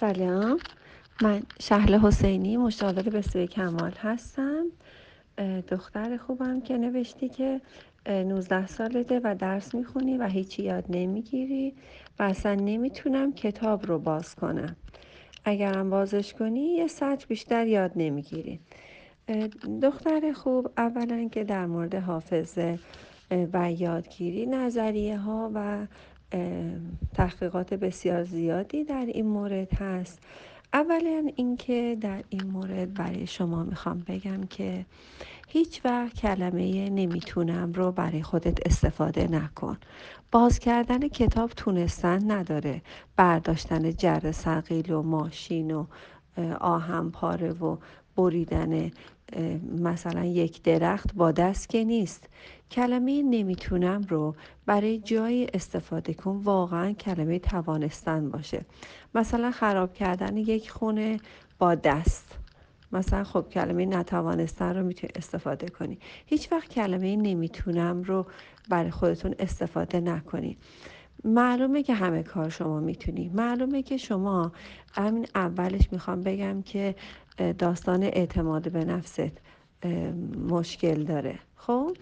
سلام من شهل حسینی مشاور به سوی کمال هستم. دختر خوبم که نوشتی که 19 سالته و درس می‌خونی و هیچی یاد نمی‌گیری و اصلا نمی‌تونم کتاب رو باز کنم. اگرم بازش کنی یه سطر بیشتر یاد نمی‌گیری. دختر خوب اولا که در مورد حافظه و یادگیری نظریه ها و تحقیقات بسیار زیادی در این مورد هست. اولا اینکه در این مورد برای شما می‌خوام بگم که هیچ وقت کلمه نمی‌تونم رو برای خودت استفاده نکن. باز کردن کتاب تونستن نداره. برداشتن جر سقیل و ماشین و آهم پاره و بریدن مثلا یک درخت با دست که نیست. کلمه نمی‌تونم رو برای جای استفاده کن واقعا کلمه توانستن باشه. مثلا خراب کردن یک خونه با دست. مثلا خب کلمه نتوانستن رو می‌تونی استفاده کنی. هیچ وقت کلمه نمی‌تونم رو برای خودتون استفاده نکنی. معلومه که همه کار شما می‌تونی. معلومه که شما همین اولش می‌خوام بگم که داستان اعتماد به نفست مشکل داره. خب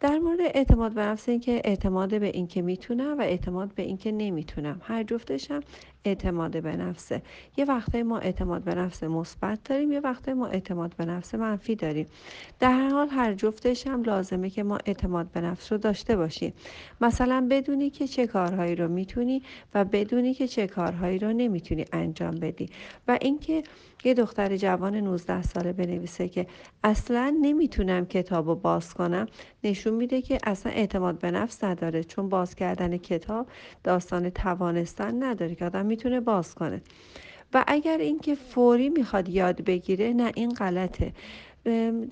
در مورد اعتماد به نفس اینکه اعتماد به اینکه می‌تونم و اعتماد به اینکه نمی‌تونم. هر جفتشم اعتماد به نفسه. یه وقتای ما اعتماد به نفس مثبت داریم یه وقتای ما اعتماد به نفس منفی داریم. در هر حال هر جفتش هم لازمه که ما اعتماد به نفس رو داشته باشیم. مثلا بدونی که چه کارهایی رو می‌تونی و بدونی که چه کارهایی رو نمی‌تونی انجام بدی. و اینکه یه دختر جوان 19 ساله بنویسه که اصلا نمی‌تونم کتاب رو باز کنم نشون میده که اصلا اعتماد به نفس نداره چون باز کردن کتاب داستان توانستن نداره که آدم می‌تونه باز کنه. و اگر اینکه فوری می‌خواد یاد بگیره نه این غلطه.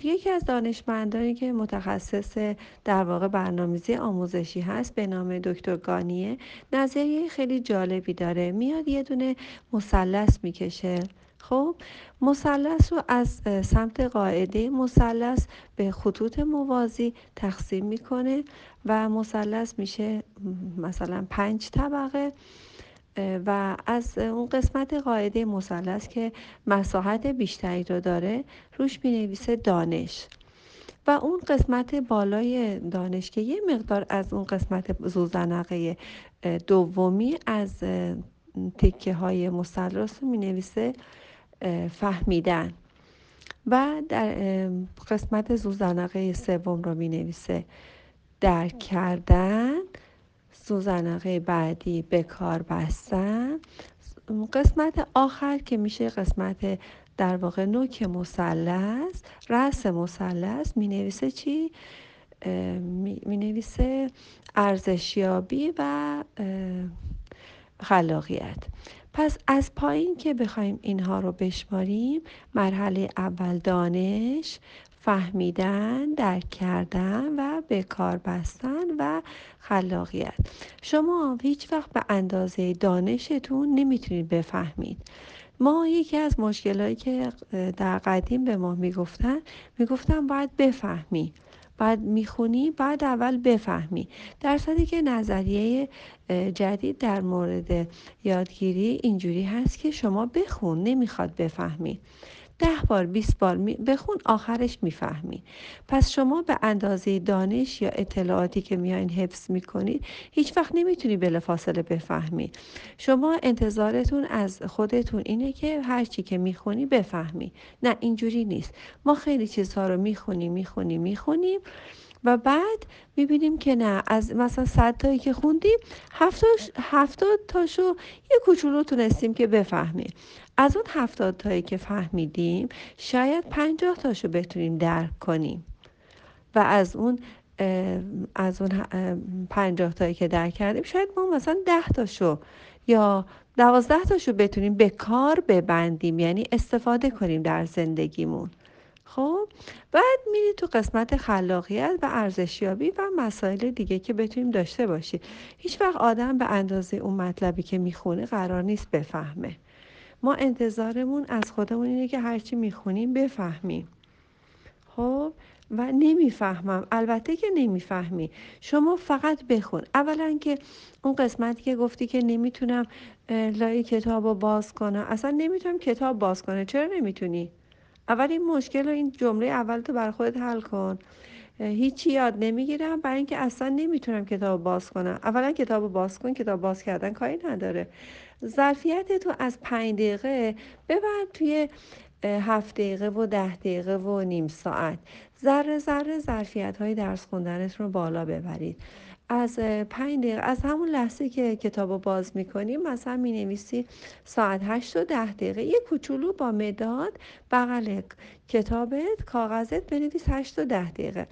یکی از دانشمندانی که متخصص در واقع برنامه‌ریزی آموزشی هست به نام دکتر گانیه نظریه خیلی جالبی داره. میاد یه دونه مثلث می‌کشه. خب مثلث رو از سمت قاعده مثلث به خطوط موازی تقسیم می‌کنه و مثلث میشه مثلا پنج طبقه. و از اون قسمت قاعده مثلث که مساحت بیشتری رو داره روش می نویسه دانش. و اون قسمت بالای دانش که یه مقدار از اون قسمت زوزنقه دومی از تکه های مثلث رو می نویسه فهمیدن. و در قسمت زوزنقه سوم رو می نویسه درک کردن. زوزنقه بعدی به کار بستن قسمت آخر که میشه قسمت در واقع نوک مثلث رأس مثلث می نویسه چی؟ می نویسه ارزشیابی و خلاقیت پس از پایین که بخوایم اینها رو بشماریم مرحله اول دانش فهمیدن درک کردن و به کار بستن و خلاقیت. شما هیچ وقت به اندازه دانشتون نمی‌تونید بفهمید. ما یکی از مشکلهایی که در قدیم به ما می‌گفتن می‌گفتن باید بفهمی. بعد می‌خونی بعد اول بفهمی. در صورتی که نظریه جدید در مورد یادگیری اینجوری هست که شما بخون نمی‌خواد بفهمی. ده بار 20 بار بخون آخرش می‌فهمی. پس شما به اندازه دانش یا اطلاعاتی که میایین حفظ می‌کنید هیچ وقت نمی‌تونی بلافاصله بفهمی. شما انتظارتون از خودتون اینه که هرچی که می‌خونی بفهمی. نه اینجوری نیست. ما خیلی چیزها رو می‌خونیم می‌خونیم می‌خونیم و بعد می‌بینیم که نه از مثلا صد تایی که خوندیم هفتاد تاشو یه کوچولو تونستیم که بفهمیم از اون هفتاد تایی که فهمیدیم شاید پنجاه تاشو بتونیم درک کنیم. و از اون از اون پنجاه تایی که درک کردیم شاید ما مثلا ده تاشو یا دوازده تاشو بتونیم به کار ببندیم یعنی استفاده کنیم در زندگیمون. خب؟ بعد میری تو قسمت خلاقیت و ارزشیابی و مسائل دیگه که بتونیم داشته باشیم هیچ وقت آدم به اندازه اون مطلبی که می‌خونه قرار نیست بفهمه. ما انتظارمون از خودمون اینه که هرچی می‌خونیم بفهمیم. خب؟ و نمی‌فهمم. البته که نمی‌فهمی. شما فقط بخون. اولا که اون قسمتی که گفتی که نمی‌تونم لای کتاب رو باز کنم. اصلا نمی‌تونم کتاب باز کنه چرا نمی‌تونی؟ اول این مشکل رو این جمله اول تو بر خودت حل کن. هیچی یاد نمی‌گیرم. برای اینکه اصلا نمی‌تونم کتاب باز کنم. اولا کتاب باز کن. کتاب باز کردن کاری نداره. ظرفیت تو از پنج دقیقه ببر توی هفت دقیقه و ده دقیقه و نیم ساعت. ذره ذره ظرفیت های درس خوندنت رو بالا ببرید. از پنج دقیقه از همون لحظه که کتاب رو باز می‌کنی مثلا می نویسی ساعت هشت و ده دقیقه. یه کوچولو با مداد بغل کتابت کاغذت بنویس هشت و ده دقیقه.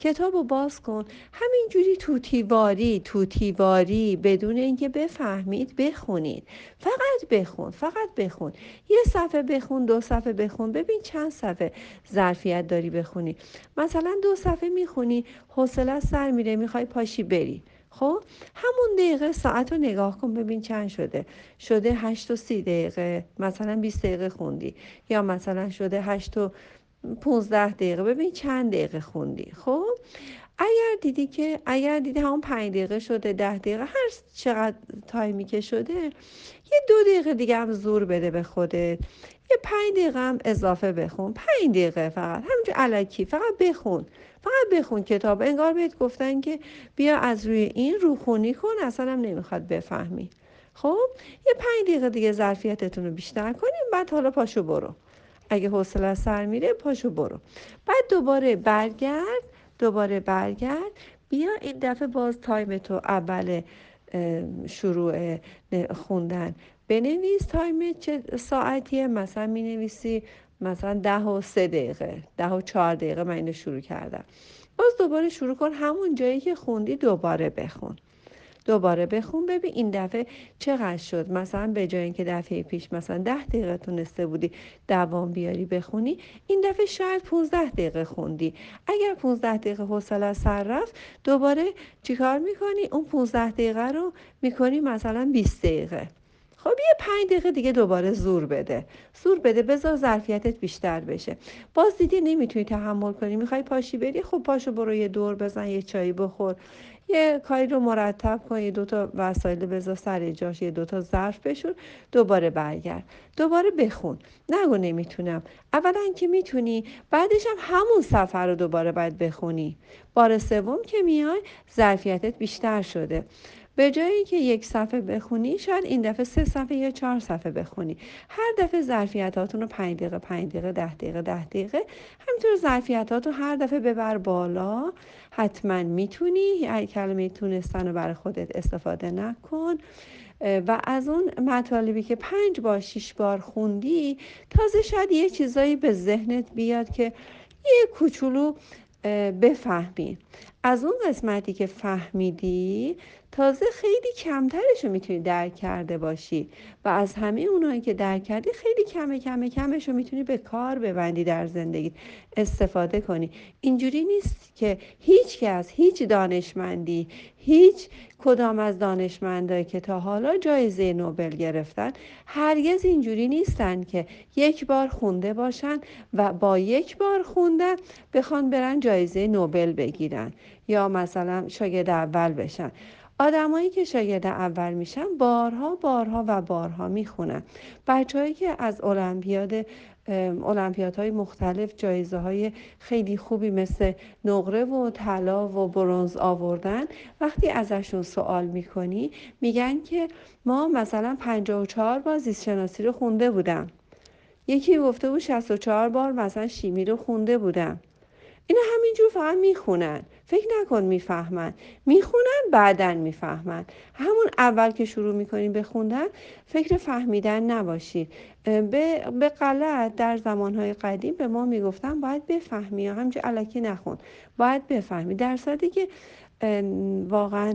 کتاب رو باز کن. همینجوری توتیواری توتیواری بدون اینکه بفهمید بخونید. فقط بخون فقط بخون. یه صفحه بخون دو صفحه بخون. ببین چند صفحه ظرفیت داری بخونی. مثلا دو صفحه می‌خونی حوصله سر میره می‌خوای پاشی بری. خب همون دقیقه ساعت رو نگاه کن ببین چند شده. شده هشت و سی دقیقه مثلا 20 دقیقه خوندی. یا مثلا شده هشت و 15 دقیقه. ببین چند دقیقه خوندی. خب؟ اگر دیدی که اگر دیدی همون 5 دقیقه شده ده دقیقه هر چقدر تایمی که شده یه دو دقیقه دیگه هم زور بده به خودت. یه پنج دقیقه هم اضافه بخون. پنج دقیقه فقط. همینجور علکی. فقط بخون. فقط بخون کتاب. انگار بهت گفتن که بیا از روی این روخونی کن اصلا هم نمی‌خواد بفهمی. خب؟ یه پنج دقیقه دیگه ظرفیتتون رو بیشتر کنیم بعد حالا پاشو برو. اگه حوصله سر میره پاشو برو. بعد دوباره برگرد. دوباره برگرد. بیا این دفعه باز time تو اول شروع خوندن. بنویس time چه ساعتیه؟ مثلا می نویسی مثلا ده و سه دقیقه ده و چهار دقیقه من اینو شروع کردم. باز دوباره شروع کن همون جایی که خوندی دوباره بخون. دوباره بخون. ببین این دفعه چقدر شد. مثلا به جای اینکه دفعه پیش مثلا ده دقیقه تونسته بودی دوام بیاری بخونی این دفعه شاید 15 دقیقه خوندی. اگر 15 دقیقه حوصله سر رفت دوباره چیکار می‌کنی؟ اون 15 دقیقه رو می‌کنی مثلا 20 دقیقه. خب یه پنج دقیقه دیگه دوباره زور بده. زور بده بذار ظرفیتت بیشتر بشه. باز دیدی نمی‌تونی تحمل کنی. می‌خوای پاشی بری؟ خب پاشو برو یه دور بزن یه چایی بخور. یه کاری رو مرتب کن یه دوتا وسایل بذار سر جاش یه دوتا ظرف بشون دوباره برگرد. دوباره بخون. نگو نمی‌تونم. اولا که می‌تونی بعدش هم همون سفر رو دوباره باید بخونی. بار سوم که میای ظرفیتت بیشتر شده. به جایی که یک صفحه بخونی شاید این دفعه سه صفحه یا چهار صفحه بخونی. هر دفعه ظرفیتاتون رو پنج دقیقه پنج دقیقه ده دقیقه ده دقیقه. همینطور ظرفیتات هر دفعه ببر بالا. حتما می‌تونی. هر کلمه تونستن رو برای خودت استفاده نکن. و از اون مطالبی که پنج بار شیش بار خوندی تازه شاید یه چیزایی به ذهنت بیاد که یه کوچولو بفهمی. از اون قسمتی که فهمیدی تازه خیلی کمترش رو می‌تونی درک کرده باشی و از همه اونایی که درک کردی خیلی کمه کمه کمش رو می‌تونی به کار ببندی در زندگی استفاده کنی. اینجوری نیست که هیچ کس هیچ دانشمندی هیچ کدام از دانشمندایی که تا حالا جایزه نوبل گرفتن هرگز اینجوری نیستن که یک بار خونده باشن و با یک بار خوندن بخوان برن جایزه نوبل بگیرن. یا مثلا شاگرد اول بشن. آدمایی که شاگرد اول میشن بارها بارها و بارها می‌خونن. بچههایی که از المپیاد المپیادهای مختلف جایزه های خیلی خوبی مثل نقره و طلا و برونز آوردن وقتی ازشون سوال می‌کنی میگن که ما مثلا 54 بار زیست شناسی رو خونده بودم. یکی گفته بود 64 بار مثلا شیمی رو خونده بودم. اینا همینجور فقط می‌خونن. فکر نکن می‌فهمن. می‌خونن بعدا می‌فهمن. همون اول که شروع می‌کنیم بخوندن فکر فهمیدن نباشید به, به غلط در زمانهای قدیم به ما می‌گفتن باید بفهمی یا همینجور علکی نخون. باید بفهمی. در صورتی که واقعا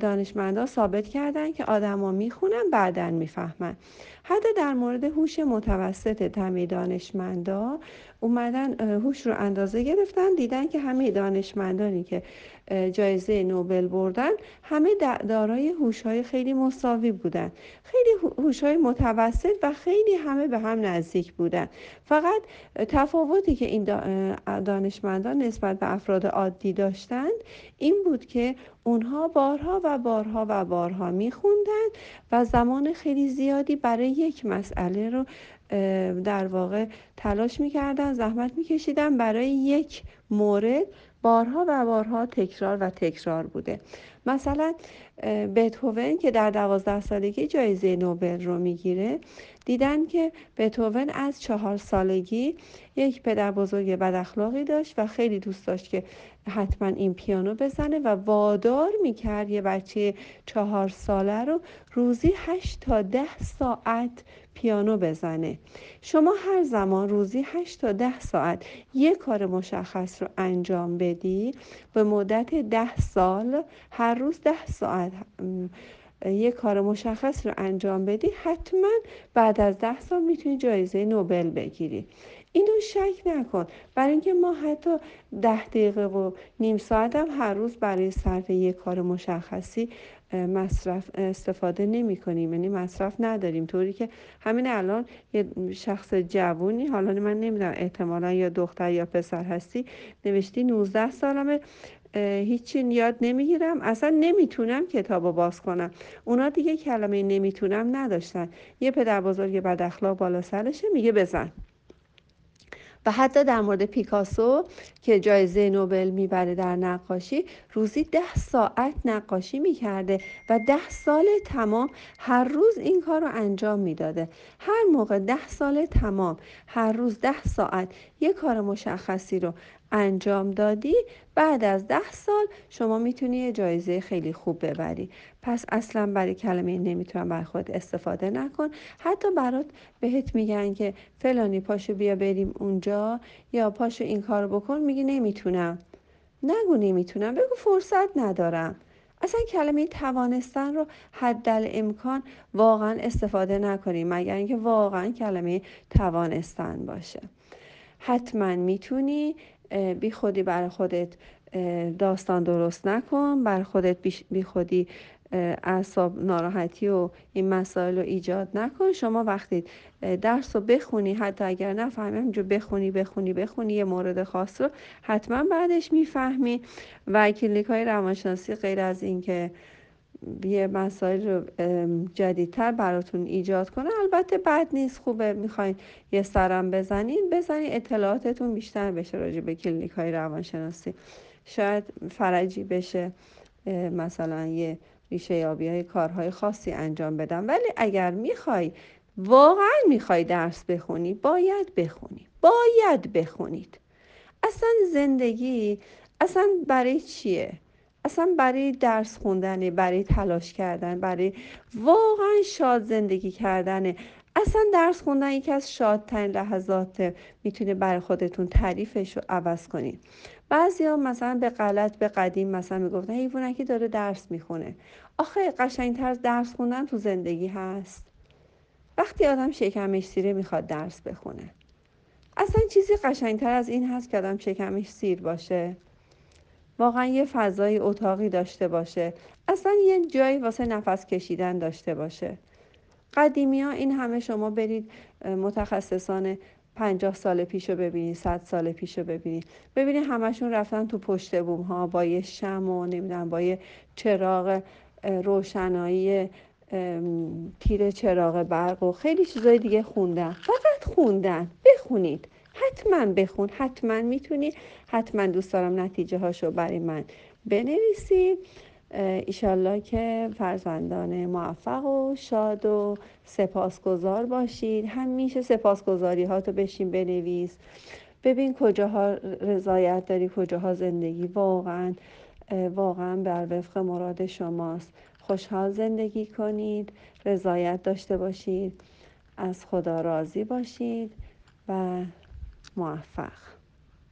دانشمندا ثابت کردن که آدما می‌خونن بعدا می‌فهمن. حتی در مورد هوش متوسط تمی دانشمندا اومدن هوش رو اندازه گرفتن دیدن که همه دانشمندانی که جایزه نوبل بردن همه دارای هوش‌های خیلی مساوی بودن. خیلی هوش‌های متوسط و خیلی همه به هم نزدیک بودن. فقط تفاوتی که این دانشمندان نسبت به افراد عادی داشتند این بود که اونها بارها و بارها و بارها میخوندن و زمان خیلی زیادی برای یک مسئله رو در واقع تلاش می‌کردن زحمت میکشیدن برای یک مورد بارها و بارها تکرار و تکرار بوده. مثلا بتهوون که در دوازده سالگی جایزه نوبل رو می‌گیره دیدن که بتهوون از چهار سالگی یک پدر بزرگ بد اخلاقی داشت و خیلی دوست داشت که حتما این پیانو بزنه و وادار می‌کرد یه بچه چهار ساله رو روزی هشت تا ده ساعت پیانو بزنه. شما هر زمان روزی 8 تا 10 ساعت یک کار مشخص رو انجام بدی به مدت 10 سال هر روز 10 ساعت یک کار مشخص رو انجام بدی حتما بعد از ده سال می‌تونی جایزه نوبل بگیری. اینو شک نکن. برای اینکه ما حتی ده دقیقه و نیم ساعت هم هر روز برای صرف یک کار مشخصی مصرف استفاده نمی کنیم. یعنی مصرف نداریم. طوری که همین الان یه شخص جوونی حالا من نمی‌دونم احتمالا یا دختر یا پسر هستی نوشتی 19 سالمه. هیچی یاد نمی‌گیرم. اصلا نمی‌تونم کتاب رو باز کنم. اونا دیگه کلمه نمی‌تونم نداشتن. یه پدر بزرگ بد اخلاق بالا سرشه میگه بزن. و حتی در مورد پیکاسو که جایزه نوبل می‌بره در نقاشی روزی ده ساعت نقاشی می‌کرده و ده سال تمام هر روز این کار رو انجام می‌داده. هر موقع ده سال تمام هر روز ده ساعت یک کار مشخصی رو انجام دادی بعد از ده سال شما می‌تونی یه جایزه خیلی خوب ببری. پس اصلا برای کلمه نمی‌تونم بر خود استفاده نکن. حتی برات بهت میگن که فلانی پاشو بیا بریم اونجا یا پاشو این کار بکن میگی نمی‌تونم. نگو نمی‌تونم بگو فرصت ندارم. اصلا کلمه توانستن رو حدل امکان واقعا استفاده نکنیم مگر اینکه واقعا کلمه توانستن باشه. حتما می‌تونی بی خودی برای خودت داستان درست نکن بر خودت بی خودی اعصاب ناراحتی و این مسائل رو ایجاد نکن. شما وقتی درس رو بخونی حتی اگر نفهمی همینجور بخونی بخونی بخونی یه مورد خاص رو حتما بعدش می‌فهمی. و کلینیک های روانشناسی غیر از اینکه یه مسائل رو جدیدتر براتون ایجاد کنه البته بد نیست خوبه می‌خواین یه سرم بزنین. بزنین اطلاعاتتون بیشتر بشه راجع به کلینیک های روانشناسی. شاید فرجی بشه مثلا یه ریشه یابی های کارهای خاصی انجام بدم. ولی اگر می‌خوای واقعا می‌خوای درس بخونی باید بخونی. باید بخونید. اصلا زندگی اصلا برای چیه؟ اصلا برای درس خوندن برای تلاش کردن برای واقعا شاد زندگی کردنه اصلا درس خوندن یکی از شادترین لحظات می‌تونه برای خودتون تعریفش رو عوض کنید. بعضی ها مثلا به غلط به قدیم مثلا می‌گفتن حیوانکی داره درس می‌خونه. آخه قشنگتر درس خوندن تو زندگی هست. وقتی آدم شکمش سیره می‌خواد درس بخونه. اصلا چیزی قشنگتر از این هست که آدم شکمش سیر باشه. واقعا یه فضای اتاقی داشته باشه. اصلا یه جایی واسه نفس کشیدن داشته باشه. قدیمی ها این همه شما برید متخصصان پنجاه سال پیش رو ببینید صد سال پیش رو ببینید. ببینید همشون رفتن تو پشت بوم ها با یه شم و نمی‌دونم با یه چراغ روشنایی تیر چراغ برق و خیلی چیزای دیگه خوندن. فقط خوندن. بخونید. حتما بخون حتما می‌تونی حتما دوست دارم نتیجه هاشو برای من بنویسید. ایشالله که فرزندان موفق و شاد و سپاسگزار باشید. همیشه سپاسگزاری ها تو بشین بنویس. ببین کجاها رضایت داری کجاها زندگی. واقعا واقعا بر وفق مراد شماست. خوشحال زندگی کنید رضایت داشته باشید. از خدا راضی باشید و موفق